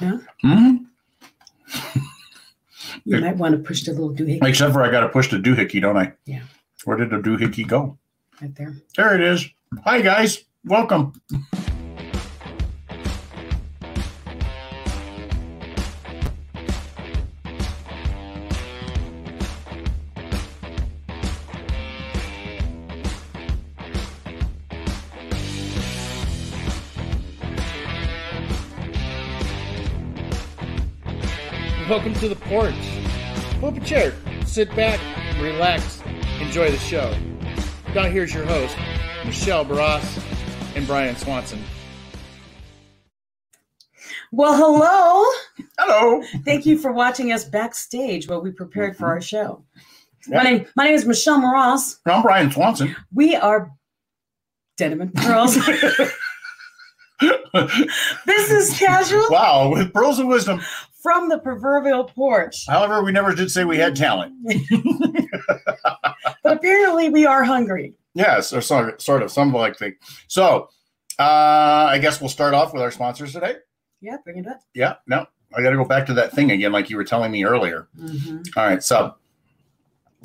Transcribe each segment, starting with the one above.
Yeah. hmm You might want to push the little doohickey Except for I got to push the doohickey, don't I? Yeah. Where did the doohickey go? right there. There it is. Hi, guys. Welcome. Welcome to the porch. Pull up a chair, sit back, relax, enjoy the show. Now here's your host, Michelle Barras and Brian Swanson. Well, hello. Hello. Thank you for watching us backstage while we prepared for our show. Mm-hmm. Yeah. My name my name is Michelle Moras. I'm Brian Swanson. We are Denim and Pearls Business Casual wow, with pearls of wisdom. From the proverbial porch. However, we never did say we had talent. But apparently we are hungry. Yes, or sort of, sort of some like thing. So, uh, I guess we'll start off with our sponsors today. Yeah, bring it up. Yeah, no, I got to go back to that thing again, like you were telling me earlier. Mhm. All right, so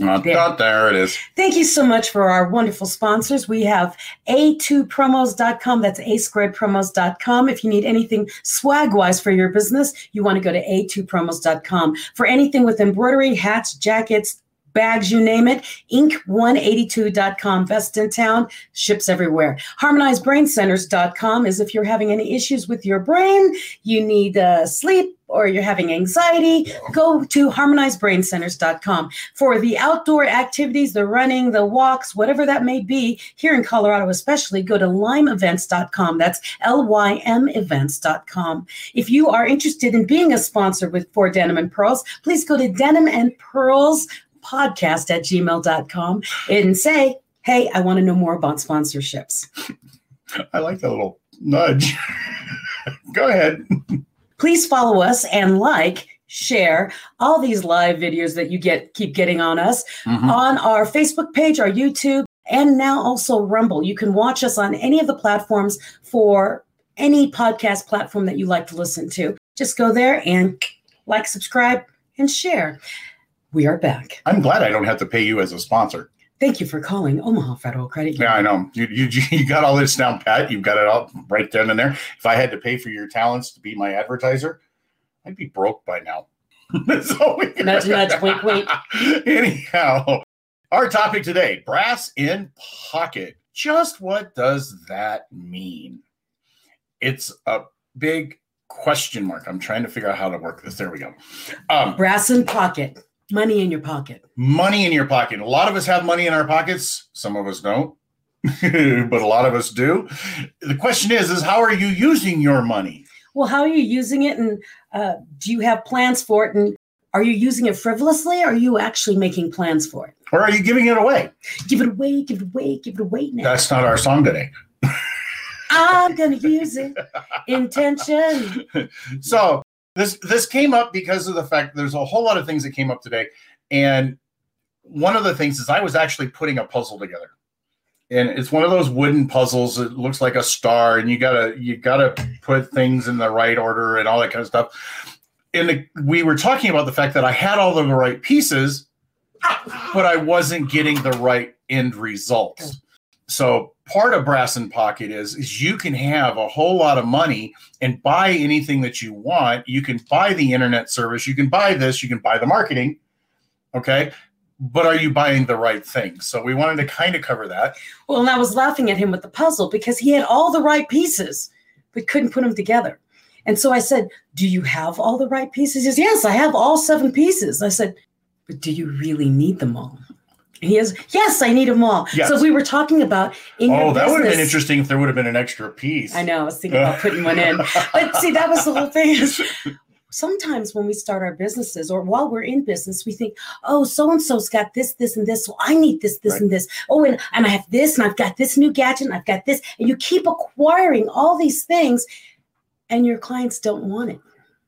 uh, There. there it is. Thank you so much for our wonderful sponsors. We have a2promos.com. That's a squared promos.com. If you need anything swag wise for your business, you want to go to a2promos.com. For anything with embroidery, hats, jackets, bags, you name it, ink182.com. Best in town, ships everywhere. HarmonizeBrainCenters.com is if you're having any issues with your brain, you need uh, sleep, or you're having anxiety, go to harmonizebraincenters.com for the outdoor activities, the running, the walks, whatever that may be, here in Colorado especially, go to lymevents.com. That's L Y M events.com. If you are interested in being a sponsor with For Denim and Pearls, please go to denim and pearls podcast at gmail.com and say, hey, I want to know more about sponsorships. I like that little nudge. go ahead. please follow us and like share all these live videos that you get keep getting on us Mhm. on our facebook page our youtube and now also rumble you can watch us on any of the platforms for any podcast platform that you like to listen to just go there and like subscribe and share we are back I'm glad I don't have to pay you as a sponsor. thank you for calling omaha federal credit Union. Yeah, I know. You, you, you got all this down pat. You've got it all right then and there. If I had to pay for your talents to be my advertiser, I'd be broke by now. so we- Nudge, nudge, wink, wink. Anyhow, our topic today brass in pocket. Just what does that mean? It's a big question mark. I'm trying to figure out how to work this. There we go. Um, brass in pocket money in your pocket money in your pocket. A lot of us have money in our pockets. Some of us don't, but a lot of us do. The question is, is how are you using your money? Well, how are you using it, and uh, do you have plans for it? And are you using it frivolously, or are you actually making plans for it? Or are you giving it away? Give it away, give it away, give it away now. That's not our song today. I'm gonna use it. Intention. so this this came up because of the fact there's a whole lot of things that came up today, and one of the things is I was actually putting a puzzle together, and it's one of those wooden puzzles. It looks like a star, and you gotta you gotta put things in the right order and all that kind of stuff. And the, we were talking about the fact that I had all the right pieces, but I wasn't getting the right end results. So part of brass in pocket is is you can have a whole lot of money and buy anything that you want. You can buy the internet service, you can buy this, you can buy the marketing. Okay. But are you buying the right thing? So we wanted to kind of cover that. Well, and I was laughing at him with the puzzle because he had all the right pieces, but couldn't put them together. And so I said, Do you have all the right pieces? He says, Yes, I have all seven pieces. I said, But do you really need them all? He goes, Yes, I need them all. Yes. So we were talking about in oh, that would have been interesting if there would have been an extra piece. I know. I was thinking about putting one in. But see, that was the whole thing. Is sometimes when we start our businesses or while we're in business, we think, oh, so and so's got this, this, and this. So I need this, this, Right. and this. Oh, and, and I have this, and I've got this new gadget, and I've got this. And you keep acquiring all these things, and your clients don't want it.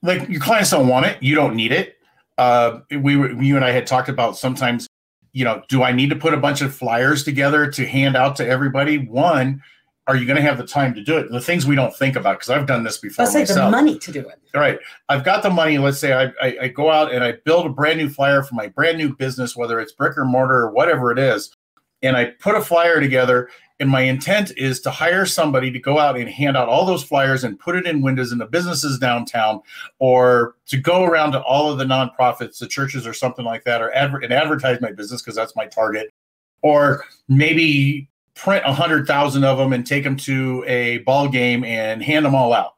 like your clients don't want it you don't need it uh we were you and i had talked about sometimes you know do i need to put a bunch of flyers together to hand out to everybody one are you going to have the time to do it? The things we don't think about because I've done this before. Let's say the money to do it. All right, I've got the money. Let's say I, I, I go out and I build a brand new flyer for my brand new business, whether it's brick or mortar or whatever it is, and I put a flyer together. And my intent is to hire somebody to go out and hand out all those flyers and put it in windows in the businesses downtown, or to go around to all of the nonprofits, the churches, or something like that, or adver- and advertise my business because that's my target, or maybe print a hundred thousand of them and take them to a ball game and hand them all out.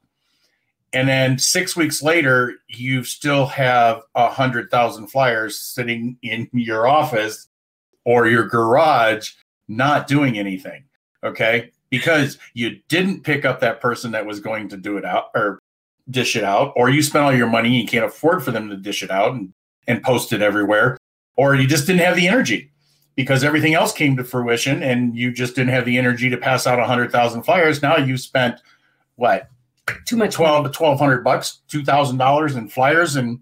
And then six weeks later, you still have a hundred thousand flyers sitting in your office or your garage, not doing anything. Okay. Because you didn't pick up that person that was going to do it out or dish it out, or you spent all your money and you can't afford for them to dish it out and, and post it everywhere, or you just didn't have the energy because everything else came to fruition and you just didn't have the energy to pass out 100,000 flyers. Now you spent what? Too much 12 to 1200 bucks, $2,000 in flyers and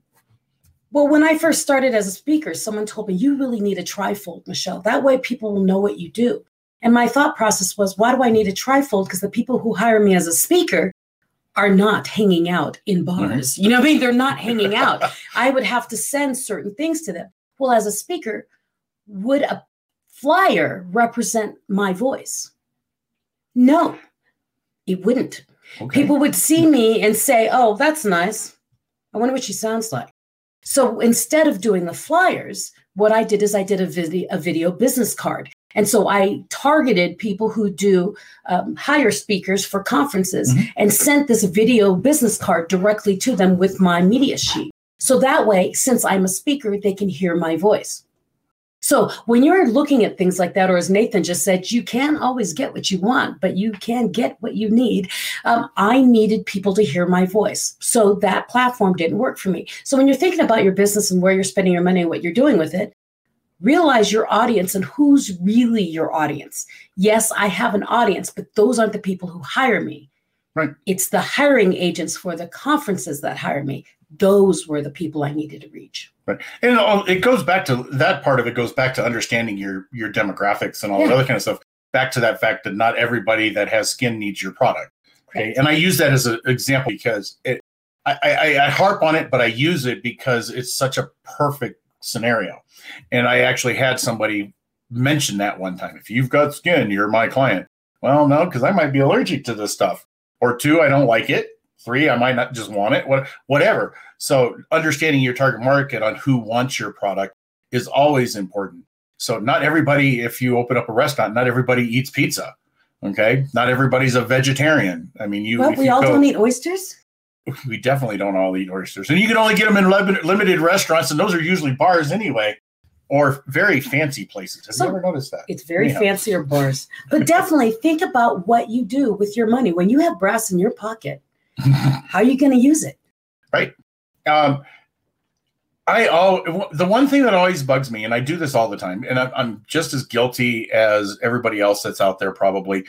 well, when I first started as a speaker, someone told me you really need a trifold, Michelle. That way people will know what you do. And my thought process was, why do I need a trifold? Because the people who hire me as a speaker are not hanging out in bars. Mm-hmm. You know what I mean? They're not hanging out. I would have to send certain things to them. Well, as a speaker, would a flyer represent my voice? No, it wouldn't. Okay. People would see me and say, oh, that's nice. I wonder what she sounds like. So instead of doing the flyers, what I did is I did a video, a video business card. And so I targeted people who do um, hire speakers for conferences mm-hmm. and sent this video business card directly to them with my media sheet. So that way, since I'm a speaker, they can hear my voice. So when you're looking at things like that, or as Nathan just said, you can't always get what you want, but you can get what you need. Um, I needed people to hear my voice. So that platform didn't work for me. So when you're thinking about your business and where you're spending your money and what you're doing with it, realize your audience and who's really your audience. Yes, I have an audience, but those aren't the people who hire me. Right. It's the hiring agents for the conferences that hire me. Those were the people I needed to reach. Right, and it goes back to that part of it goes back to understanding your your demographics and all yeah. that other kind of stuff. Back to that fact that not everybody that has skin needs your product. Okay, and I use that as an example because it, I, I, I harp on it, but I use it because it's such a perfect scenario. And I actually had somebody mention that one time. If you've got skin, you're my client. Well, no, because I might be allergic to this stuff. Or two, I don't like it. Three, I might not just want it. What, whatever. So understanding your target market on who wants your product is always important. So not everybody, if you open up a restaurant, not everybody eats pizza. Okay, not everybody's a vegetarian. I mean, you. Well, we you all go, don't eat oysters. We definitely don't all eat oysters, and you can only get them in limited restaurants, and those are usually bars anyway, or very fancy places. Have so you ever noticed that? It's very Anyhow. fancier bars, but definitely think about what you do with your money when you have brass in your pocket. How are you going to use it? Right. Um, I all the one thing that always bugs me, and I do this all the time, and I'm just as guilty as everybody else that's out there probably,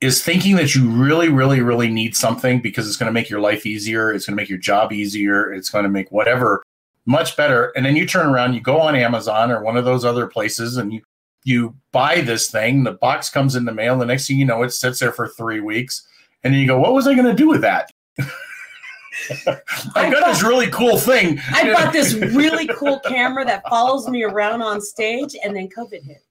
is thinking that you really, really, really need something because it's going to make your life easier, it's going to make your job easier, it's going to make whatever much better, and then you turn around, you go on Amazon or one of those other places, and you you buy this thing. The box comes in the mail. The next thing you know, it sits there for three weeks, and then you go, "What was I going to do with that?" I got this really cool thing. I bought this really cool camera that follows me around on stage, and then COVID hit.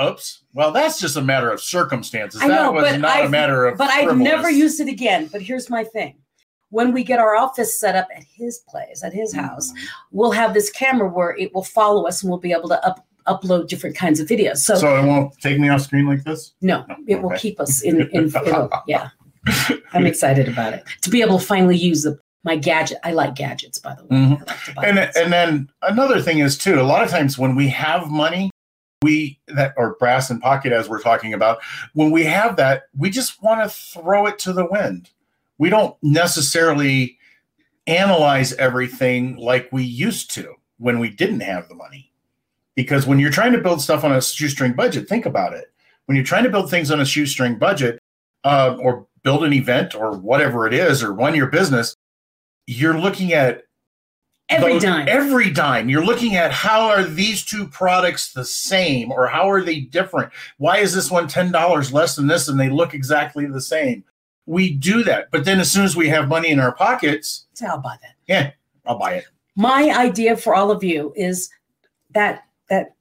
Oops. Well, that's just a matter of circumstances. I know, that was not I've, a matter of. But. I've never used it again. But here's my thing: when we get our office set up at his place, at his house, mm-hmm. we'll have this camera where it will follow us, and we'll be able to up, upload different kinds of videos. So, so it won't take me off screen like this. No, no it okay. will keep us in. in yeah. I'm excited about it to be able to finally use the, my gadget. I like gadgets, by the way. Mm-hmm. Like and and then another thing is too. A lot of times when we have money, we that or brass and pocket as we're talking about, when we have that, we just want to throw it to the wind. We don't necessarily analyze everything like we used to when we didn't have the money. Because when you're trying to build stuff on a shoestring budget, think about it. When you're trying to build things on a shoestring budget, uh, or build an event or whatever it is or run your business, you're looking at Every those- dime. Every dime. You're looking at how are these two products the same or how are they different? Why is this one $10 less than this and they look exactly the same? We do that. But then as soon as we have money in our pockets, So I'll buy that. yeah, I'll buy it. my idea for all of you is that that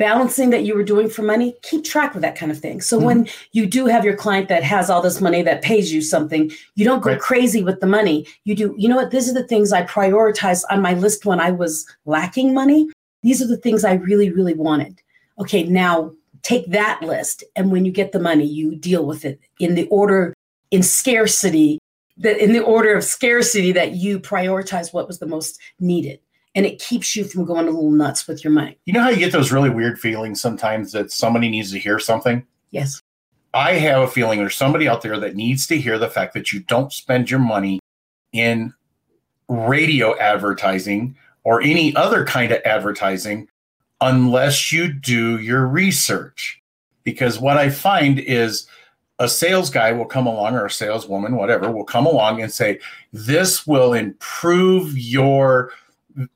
balancing that you were doing for money keep track of that kind of thing. So mm-hmm. when you do have your client that has all this money that pays you something you don't go Right. crazy with the money. You do you know what? These are the things i prioritized on my list when i was lacking money. These are the things i really really wanted. Okay now take that list. And when you get the money you deal with it in the order in scarcity that in the order of scarcity that you prioritize what was the most needed and it keeps you from going a little nuts with your money You know how you get those really weird feelings sometimes that somebody needs to hear something? yes I have a feeling there's somebody out there that needs to hear the fact that you don't spend your money in radio advertising or any other kind of advertising unless you do your research. Because what I find is a sales guy will come along or a saleswoman, whatever, will come along and say, This will improve your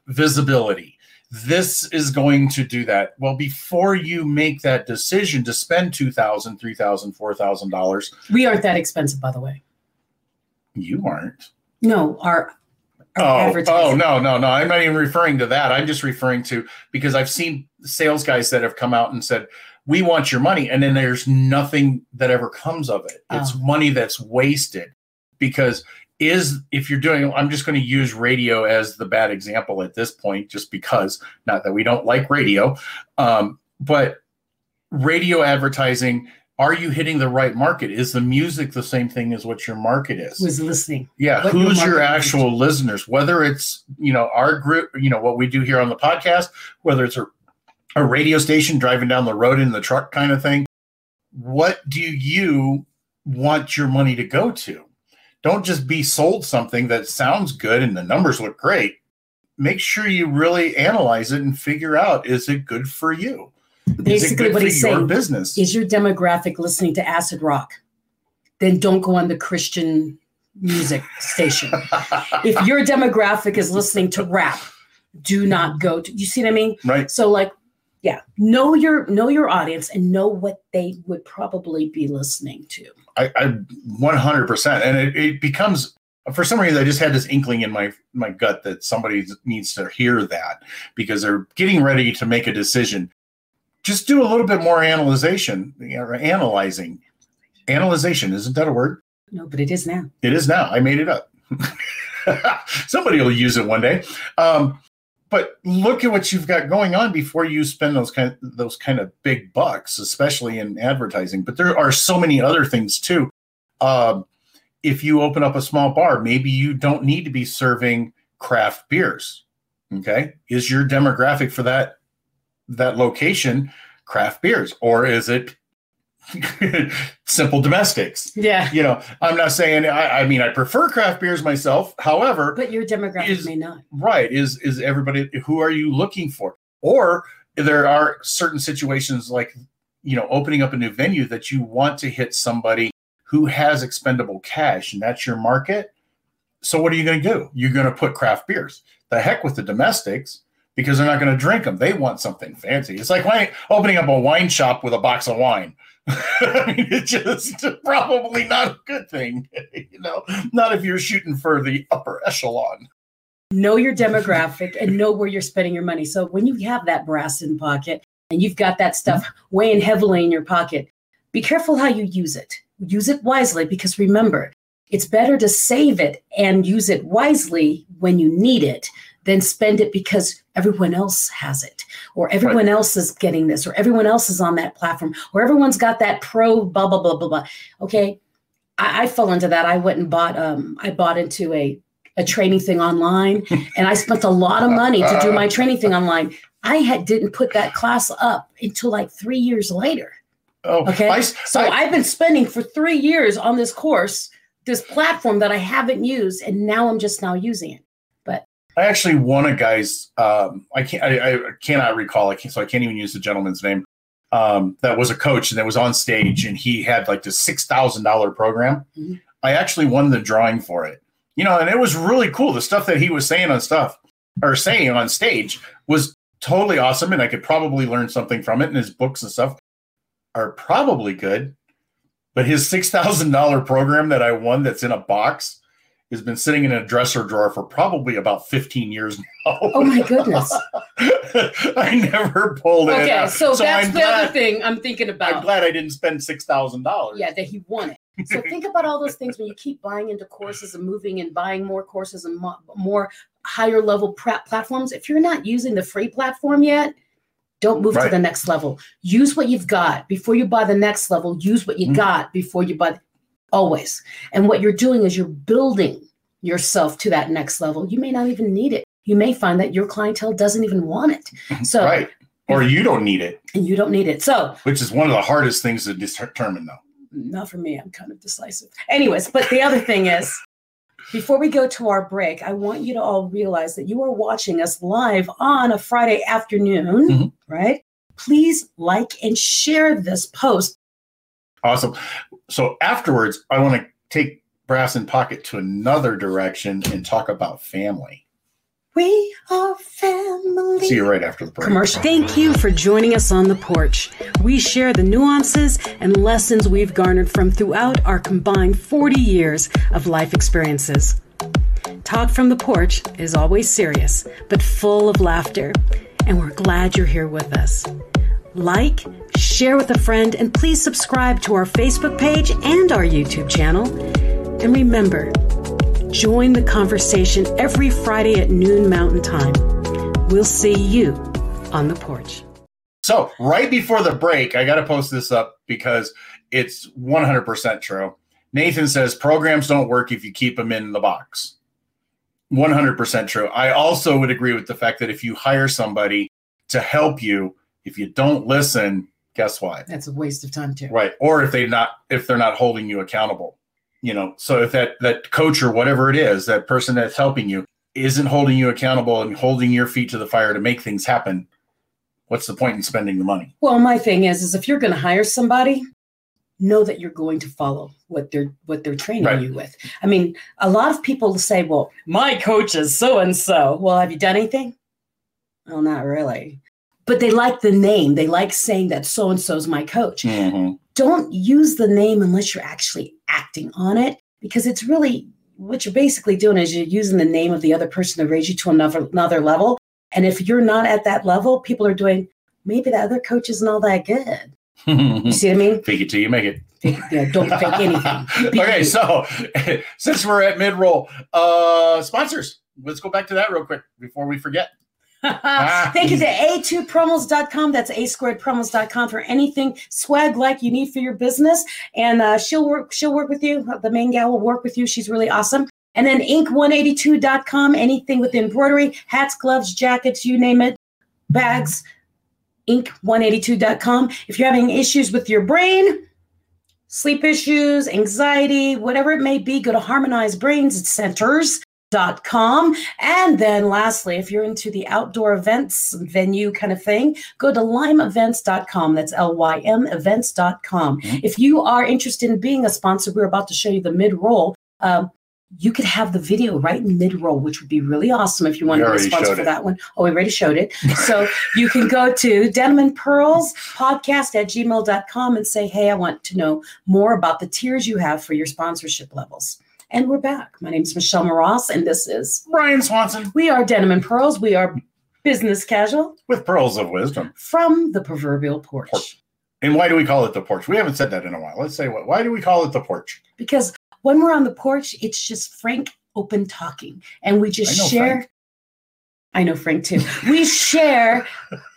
visibility. This is going to do that. Well, before you make that decision to spend $2,000, $3,000, $4,000, we aren't that expensive by the way you aren't. no our, Oh, oh no, no, no. I'm not even referring to that. I'm just referring to because I've seen sales guys that have come out and said, "We want your money," and then there's nothing that ever comes of it. It's Oh. money that's wasted because is if you're doing I'm just going to use radio as the bad example at this point just because not that we don't like radio um, but radio advertising are you hitting the right market is the music the same thing as what your market is who's listening yeah, what who's your market actual listeners? Whether it's you know our group, you know what we do here on the podcast, whether it's a, a radio station driving down the road in the truck kind of thing. What do you want your money to go to? Don't just be sold something that sounds good and the numbers look great. Make sure you really analyze it and figure out is it good for you? basically what he's your saying business? is your demographic listening to acid rock then don't go on the christian music station if your demographic is listening to rap do not go to you see what i mean right. so like yeah know your know your audience and know what they would probably be listening to I, I 100% and it, it becomes for some reason i just had this inkling in my my gut that somebody needs to hear that because they're getting ready to make a decision. Just do a little bit more analyzation or analyzing. Analyzation isn't that a word? No but it is now. It is now. I made it up. Somebody will use it one day. Um, but look at what you've got going on before you spend those kind of, those kind of big bucks, especially in advertising. But there are so many other things too. Um, if you open up a small bar, maybe you don't need to be serving craft beers. Okay, is your demographic for that that location craft beers, or is it simple domestics? yeah. You know, I'm not saying I, I mean I prefer craft beers myself. However, but your demographic Is- may not. right is is everybody who are you looking for? Or there are certain situations like you know opening up a new venue that you want to hit somebody who has expendable cash and that's your market. So what are you going to do? You're going to put craft beers. The heck with the domestics because they're not going to drink them they want something fancy. It's like why opening up a wine shop with a box of wine I mean, it's just probably not a good thing, you know. Not if you're shooting for the upper echelon. know your demographic and know where you're spending your money. So when you have that brass in pocket and you've got that stuff weighing heavily in your pocket, be careful how you use it. Use it wisely because remember, it's better to save it and use it wisely when you need it than spend it because everyone else has it or everyone else is getting this or everyone else is on that platform or everyone's got that pro blah blah blah blah blah. Okay. I, I fell into that. I went and bought um I bought into a a training thing online and I spent a lot of money to do my training thing online. I had didn't put that class up until like three years later. Oh, Okay. I, So I- I, have been spending for three years on this course, this platform that I haven't used, and now I'm just now using it. I actually won a guy's. Um, I can't. I, I cannot recall. I can't, so I can't even use the gentleman's name. Um, that was a coach and that was on stage, and he had like this six thousand dollar program. Mhm. I actually won the drawing for it. You know, and it was really cool. The stuff that he was saying on stuff. or saying on stage was totally awesome, and I could probably learn something from it. And his books and stuff are probably good. But his six thousand dollar program that I won, that's in a box, has been sitting in a dresser drawer for probably about fifteen years now. Oh my goodness. I never pulled it. Okay, out. so, that's I'm the glad, other thing I'm thinking about. I'm glad I didn't spend six thousand dollars. Yeah, that he won it. So think about all those things when you keep buying into courses and moving and buying more courses and mo- more higher level prep platforms. If you're not using the free platform yet, don't move to the next level. Use what you've got before you buy the next level. Use what you Mhm. got before you buy always. And what you're doing is you're building yourself to that next level. You may not even need it. You may find that your clientele doesn't even want it. So right. Or you don't need it, and you don't need it. So which is one of the hardest things to determine, though. not for me. I'm kind of decisive. Anyways, but the other thing is, before we go to our break, I want you to all realize that you are watching us live on a Friday afternoon, Mhm. right? Please like and share this post. Awesome. So afterwards, I want to take Brass and Pocket to another direction and talk about family. We are family. See you right after the break. commercial. Thank you for joining us on the porch. We share the nuances and lessons we've garnered from throughout our combined 40 years of life experiences. Talk from the porch is always serious, but full of laughter, and we're glad you're here with us. Like, share with a friend, and please subscribe to our Facebook page and our YouTube channel. And remember, join the conversation every Friday at noon Mountain Time. We'll see you on the porch. So right before the break, I got to post this up because it's 100% true. Nathan says programs don't work if you keep them in the box. 100% true. I also would agree with the fact that if you hire somebody to help you, if you don't listen, guess what? That's a waste of time too. Right. Or if they not if they're not holding you accountable. You know, so if that that coach or whatever it is, that person that's helping you isn't holding you accountable and holding your feet to the fire to make things happen, what's the point in spending the money? Well, my thing is, is if you're going to hire somebody, know that you're going to follow what they're what they're training Right. you with. I mean, a lot of people say, "Well, my coach is so and so." Well, have you done anything? Well, not really. But they like the name. They like saying that so and so's my coach. Mhm. Don't use the name unless you're actually acting on it, because it's really what you're basically doing is you're using the name of the other person to raise you to another another level. And if you're not at that level, people are doing maybe the other coach isn't all that good. You see what I mean? Fake it till you make it. Yeah, don't fake anything. Be okay, you. so since we're at mid roll, uh sponsors. Let's go back to that real quick before we forget. Thank you to a2promos.com. That's a squared promos.com for anything swag like you need for your business. And uh, she'll work, she'll work with you. The main gal will work with you. She's really awesome. And then ink182.com, anything with embroidery, hats, gloves, jackets, you name it, bags, ink182.com. If you're having issues with your brain, sleep issues, anxiety, whatever it may be, go to Harmonize Brains Centers. Dot com. And then lastly, if you're into the outdoor events venue kind of thing, go to lymevents.com. That's L-Y-M events.com. Mhm. If you are interested in being a sponsor, we're about to show you the mid-roll. Um, you could have the video right in mid-roll, which would be really awesome if you want to be a sponsor for it. that one. Oh, we already showed it. So you can go to Denim and Pearls podcast at gmail.com and say, hey, I want to know more about the tiers you have for your sponsorship levels. And we're back. My name is Michelle Moras, and this is Brian Swanson We Are Denim and Pearls. We are business casual with pearls of wisdom. from the proverbial porch. Porch. And why do we call it the porch? We haven't said that in a while. Let's say what. Why do we call it the porch? Because when we're on the porch, it's just frank, open talking. And we just I share. Frank. I know Frank too. We share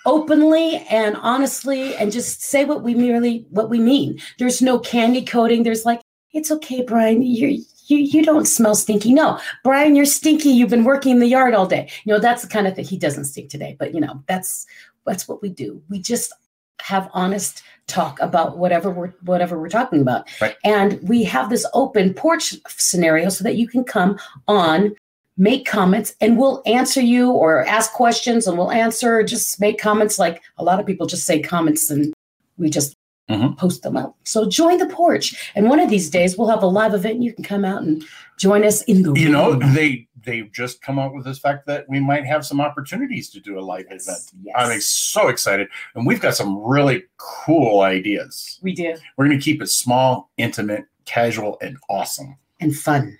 openly and honestly and just say what we merely what we mean. There's no candy coating. There's like, it's okay, Brian. You you you don't smell stinky. No, Brian, you're stinky. You've been working in the yard all day. You know, that's the kind of thing he doesn't stink today, but you know, that's that's what we do. We just have honest talk about whatever we're whatever we're talking about. Right. And we have this open porch scenario so that you can come on make comments and we'll answer you or ask questions and we'll answer just make comments like a lot of people just say comments and we just Mhm. post them up so join the porch and one of these days we'll have a live event and you can come out and join us in the You know, they they've just come out with this fact that we might have some opportunities to do a live Yes, event. yes. I'm so excited, and we've got some really cool ideas. we do. We're going to keep it small, intimate, casual, and awesome. And fun.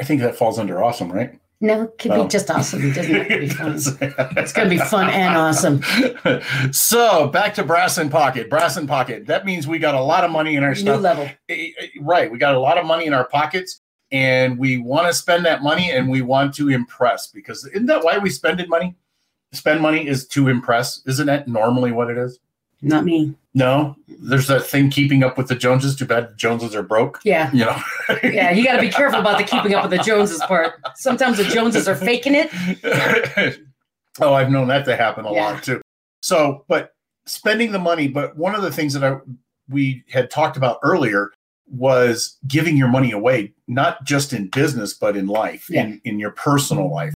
I think that falls under awesome, right? No, it can Oh. be just awesome. It doesn't have to be fun. It's going to be fun and awesome. so back to brass and pocket. Brass and pocket. That means we got a lot of money in our New stuff. level. Eh, eh, Right. We got a lot of money in our pockets and we want to spend that money and we want to impress because isn't that why we spended money? Spend money is to impress. Isn't that normally what it is? Not me. No. There's that thing keeping up with the Joneses. Too bad the Joneses are broke. Yeah. You know? Yeah. You got to be careful about the keeping up with the Joneses part. Sometimes the Joneses are faking it. oh, I've known that to happen a Yeah. lot too. So, but spending the money, but one of the things that I we had talked about earlier was giving your money away, not just in business, but in life, Yeah. in, in your personal life.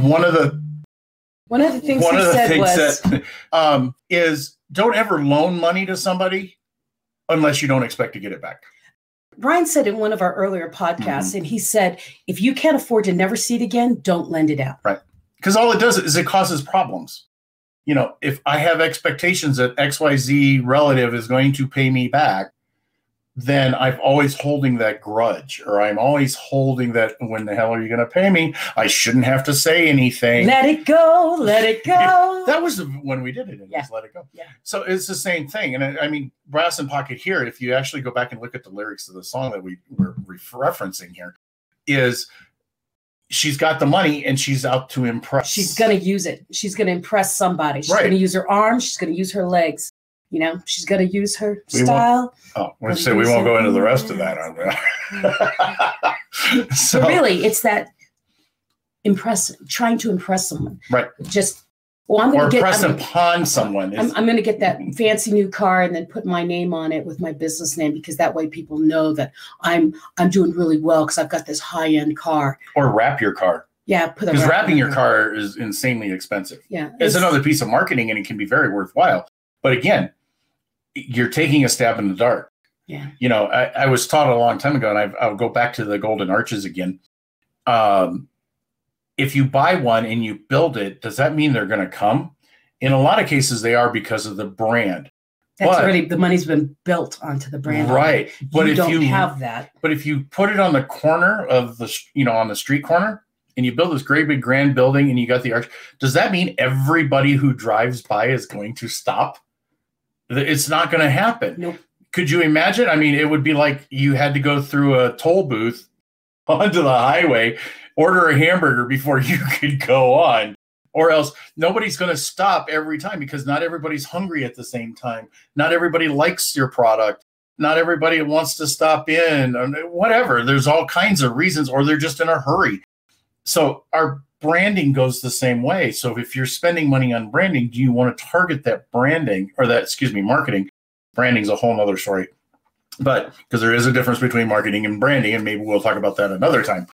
One of the One of the things one he of the said things was, that um, is don't ever loan money to somebody unless you don't expect to get it back. Brian said in one of our earlier podcasts, Mm-hmm. and he said, if you can't afford to never see it again, don't lend it out. Right. Because all it does is it causes problems. You know, if I have expectations that XYZ relative is going to pay me back, then I'm always holding that grudge, or I'm always holding that when the hell are you going to pay me? I shouldn't have to say anything. Let it go. Let it go. that was when we did it, and Yeah. just let it go. Yeah. So it's the same thing. And I, I mean, Brass and Pocket here, if you actually go back and look at the lyrics of the song that we were referencing here, is she's got the money and she's out to impress. She's going to use it. She's going to impress somebody. She's Right. going to use her arms. She's going to use her legs. You know, she's got to use her We style. Oh, we say we won't go into the rest of that. On that. so, but really, it's that impress, trying to impress someone. Right. Just, well, I'm going to get. press I'm, upon someone. I'm, I'm going to get that mm-hmm. fancy new car and then put my name on it with my business name because that way people know that I'm I'm doing really well because I've got this high end car. or wrap your car Yeah, put because wrap wrapping your car is insanely expensive. Yeah, It's another piece of marketing and it can be very worthwhile. But again, you're taking a stab in the dark. Yeah, You know, I, I was taught a long time ago, and I, I'll go back to the Golden Arches again. Um, if you buy one and you build it, does that mean they're going to come? In a lot of cases, they are because of the brand. that's But- already the money's been built onto the brand. right but if don't you have that. but if you put it on the corner of the you know on the street corner and you build this great big grand building and you got the arch does that mean everybody who drives by is going to stop it's not going to happen. Nope. could you imagine? I mean it would be like you had to go through a toll booth onto the highway order a hamburger before you could go on or else nobody's going to stop every time because not everybody's hungry at the same time. Not everybody likes your product. Not everybody wants to stop in or whatever. There's all kinds of reasons or they're just in a hurry. So our branding goes the same way. So if you're spending money on branding do you want to target that branding or that excuse me marketing? Branding is a whole nother story. But because there is a difference between marketing and branding and maybe we'll talk about that another time.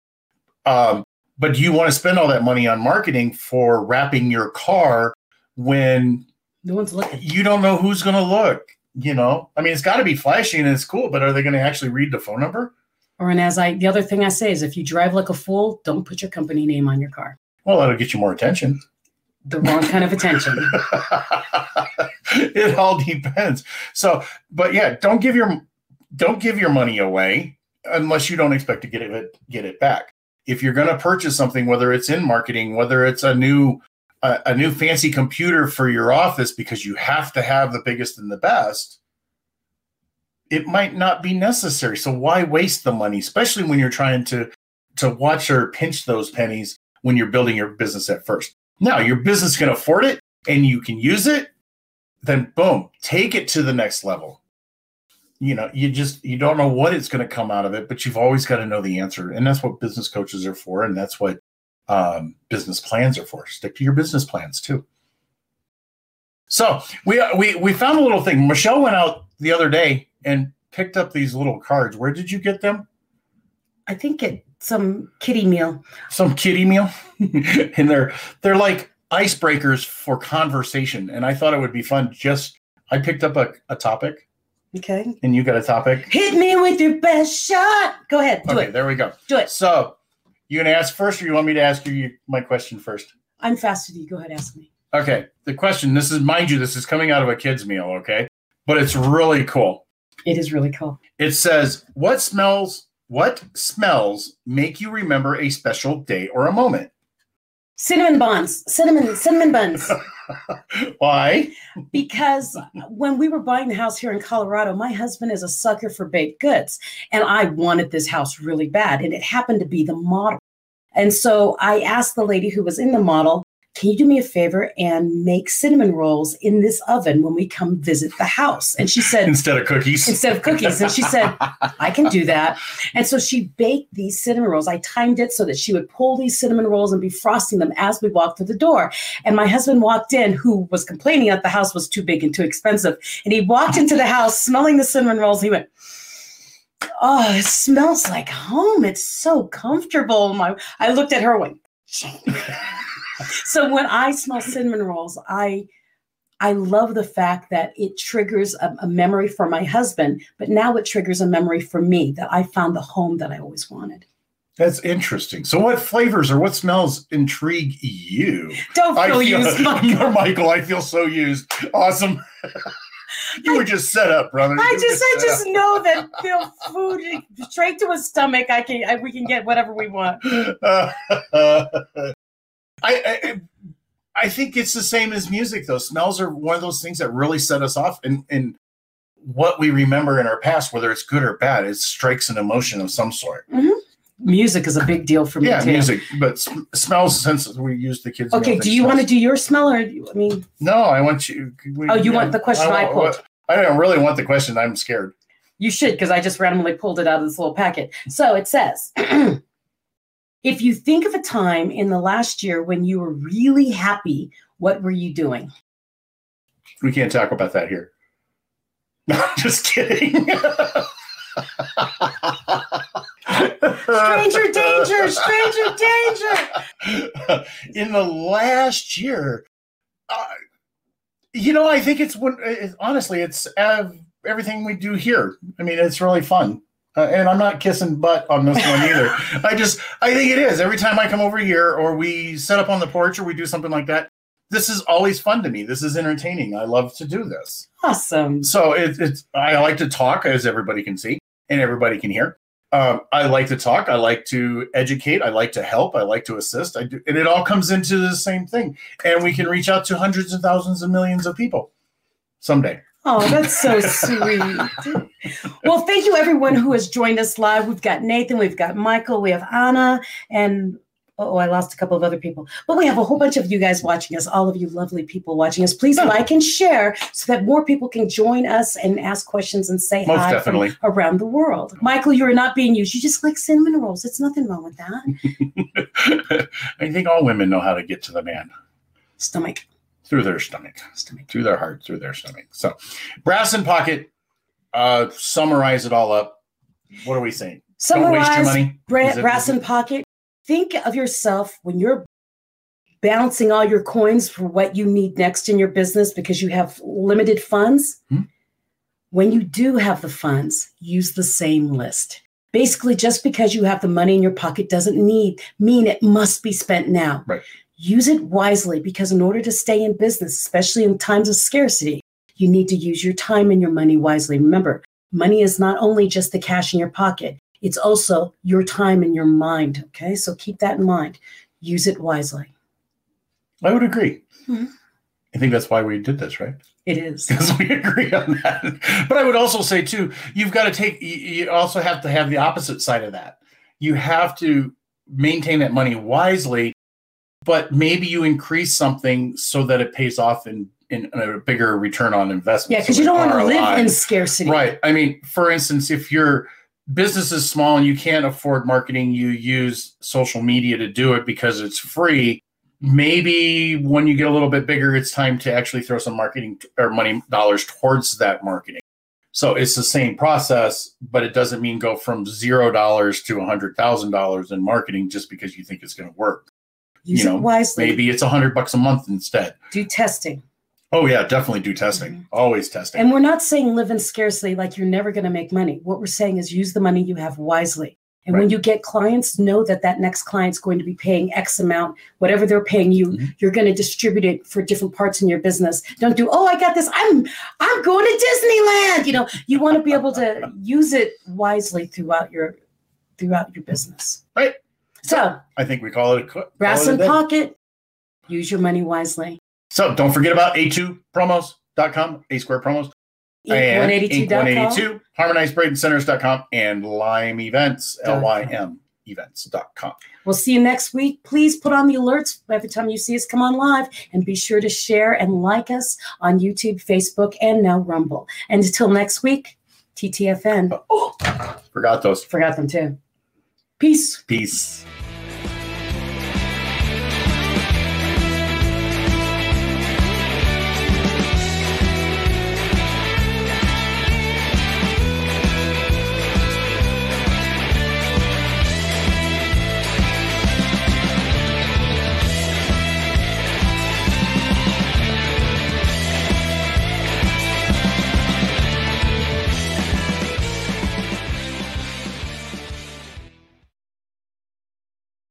Um, but do you want to spend all that money on marketing for wrapping your car when No one's looking. you don't know who's going to look you know? I mean it's got to be flashy and it's cool but are they going to actually read the phone number Or and as I the other thing I say is if you drive like a fool, don't put your company name on your car. well that'll get you more attention The wrong kind of attention. it all depends so but yeah don't give your don't give your money away unless you don't expect to get it get it back if you're going to purchase something whether it's in marketing whether it's a new a, a new fancy computer for your office because you have to have the biggest and the best it might not be necessary. So why waste the money especially when you're trying to to watch or pinch those pennies when you're building your business at first? Now your business can afford it and you can use it then boom take it to the next level. You know you just you don't know what it's going to come out of it but you've always got to know the answer. And that's what business coaches are for and that's what um, business plans are for. Stick to your business plans too. So we we we found a little thing. Michelle went out the other day and picked up these little cards where did you get them I think it some kitty meal. some kitty meal and they're they're like icebreakers for conversation and i thought it would be fun just i picked up a, a topic Okay. and you got a topic Hit me with your best shot. Go ahead. Do okay it. there we go Do it. so You gonna ask first, or you want me to ask you my question first? I'm faster than you. Go ahead, ask me. Okay. The question. This is, mind you, this is coming out of a kid's meal. Okay, but it's really cool. It is really cool. It says, "What smells? What smells make you remember a special day or a moment?" Cinnamon buns, cinnamon, cinnamon buns. Why? because when we were buying the house here in Colorado, my husband is a sucker for baked goods. And I wanted this house really bad. And it happened to be the model. And so I asked the lady who was in the model, can you do me a favor and make cinnamon rolls in this oven when we come visit the house? And she said, Instead of cookies. instead of cookies. And she said, I can do that. And so she baked these cinnamon rolls. I timed it so that she would pull these cinnamon rolls and be frosting them as we walked through the door. And my husband walked in, who was complaining that the house was too big and too expensive. And he walked into the house smelling the cinnamon rolls. He went, Oh, it smells like home. It's so comfortable. My I looked at her and went, so when I smell cinnamon rolls, I I love the fact that it triggers a, a, memory for my husband, but now it triggers a memory for me that I found the home that I always wanted. That's interesting. So, what flavors or what smells intrigue you? Don't feel, feel used, Michael. Michael. I feel so used. Awesome. you I, were just set up, brother. You I just, I just up. know that feel food straight to his stomach. I can, I, we can get whatever we want. I, I I think it's the same as music, though. Smells are one of those things that really set us off, and and what we remember in our past, whether it's good or bad, it strikes an emotion of some sort. Mm-hmm. Music is a big deal for me. Yeah, too. music, but smells since we use the kids. Okay, do you want to do your smell, or I mean? No, I want you. We, oh, you want the question I, I pulled? I don't really want the question. I'm scared. You should, because I just randomly pulled it out of this little packet. So it says. If you think of a time in the last year when you were really happy, what were you doing? We can't talk about that here. No, just kidding. stranger danger, stranger danger. In the last year, uh, you know, I think it's when, it, honestly, it's uh, everything we do here. I mean, it's really fun. Uh, and I'm not kissing butt on this one either. I just, I think it is. Every time I come over here or we set up on the porch or we do something like that, this is always fun to me. This is entertaining. I love to do this. Awesome. So it, it's, I like to talk, as everybody can see and everybody can hear. Um, I like to talk. I like to educate. I like to help. I like to assist. I do, and it all comes into the same thing. And we can reach out to hundreds and thousands and millions of people someday. Oh, that's so sweet. well, thank you everyone who has joined us live. We've got Nathan, we've got Michael, we have Anna, and oh, I lost a couple of other people. But we have a whole bunch of you guys watching us, all of you lovely people watching us. Please like and share so that more people can join us and ask questions and say Most hi definitely. around the world. Michael, you are not being used. You just like cinnamon rolls. It's nothing wrong with that. I think all women know how to get to the man. Stomach through their stomach, stomach, through their heart, through their stomach. So, brass and pocket. Uh, summarize it all up. What are we saying? Summarize bra- brass and pocket. Think of yourself when you're balancing all your coins for what you need next in your business because you have limited funds. Hmm? When you do have the funds, use the same list. Basically, just because you have the money in your pocket doesn't need mean it must be spent now. Right use it wisely because in order to stay in business, especially in times of scarcity, you need to use your time and your money wisely. Remember, money is not only just the cash in your pocket, it's also your time and your mind. Okay, so keep that in mind. Use it wisely. I would agree. Mm-hmm. I think that's why we did this, right? It is. Because we agree on that. But I would also say, too, you've got to take, you also have to have the opposite side of that. You have to maintain that money wisely but maybe you increase something so that it pays off in in, a bigger return on investment. Yeah, because so you don't want to live in scarcity. Right. I mean, for instance, if your business is small and you can't afford marketing, you use social media to do it because it's free. Maybe when you get a little bit bigger, it's time to actually throw some marketing or money dollars towards that marketing. So it's the same process, but it doesn't mean go from zero dollars to a hundred thousand dollars in marketing just because you think it's going to work. Use you know, it wisely. Maybe it's a hundred bucks a month instead. Do testing. Oh yeah, definitely do testing. Mm-hmm. Always testing. And we're not saying live in scarcity like you're never going to make money. What we're saying is use the money you have wisely And when you get clients, know that that next client's going to be paying X amount, whatever they're paying you. Mhm. You're going to distribute it for different parts in your business. Don't do, oh, I got this. I'm I'm going to Disneyland. You know, you want to be able to use it wisely throughout your throughout your business. Right. So I think we call it a brass in pocket. Use your money wisely. So don't forget about a2promos.com, a square promos, and ink182.com. 182, harmonizebraincenters.com, and Lime Events, Dot com. L-Y-M events.com. We'll see you next week. Please put on the alerts every time you see us come on live and be sure to share and like us on YouTube, Facebook, and now Rumble. And until next week, TTFN. Oh, forgot those. Forgot them too. Peace. Peace.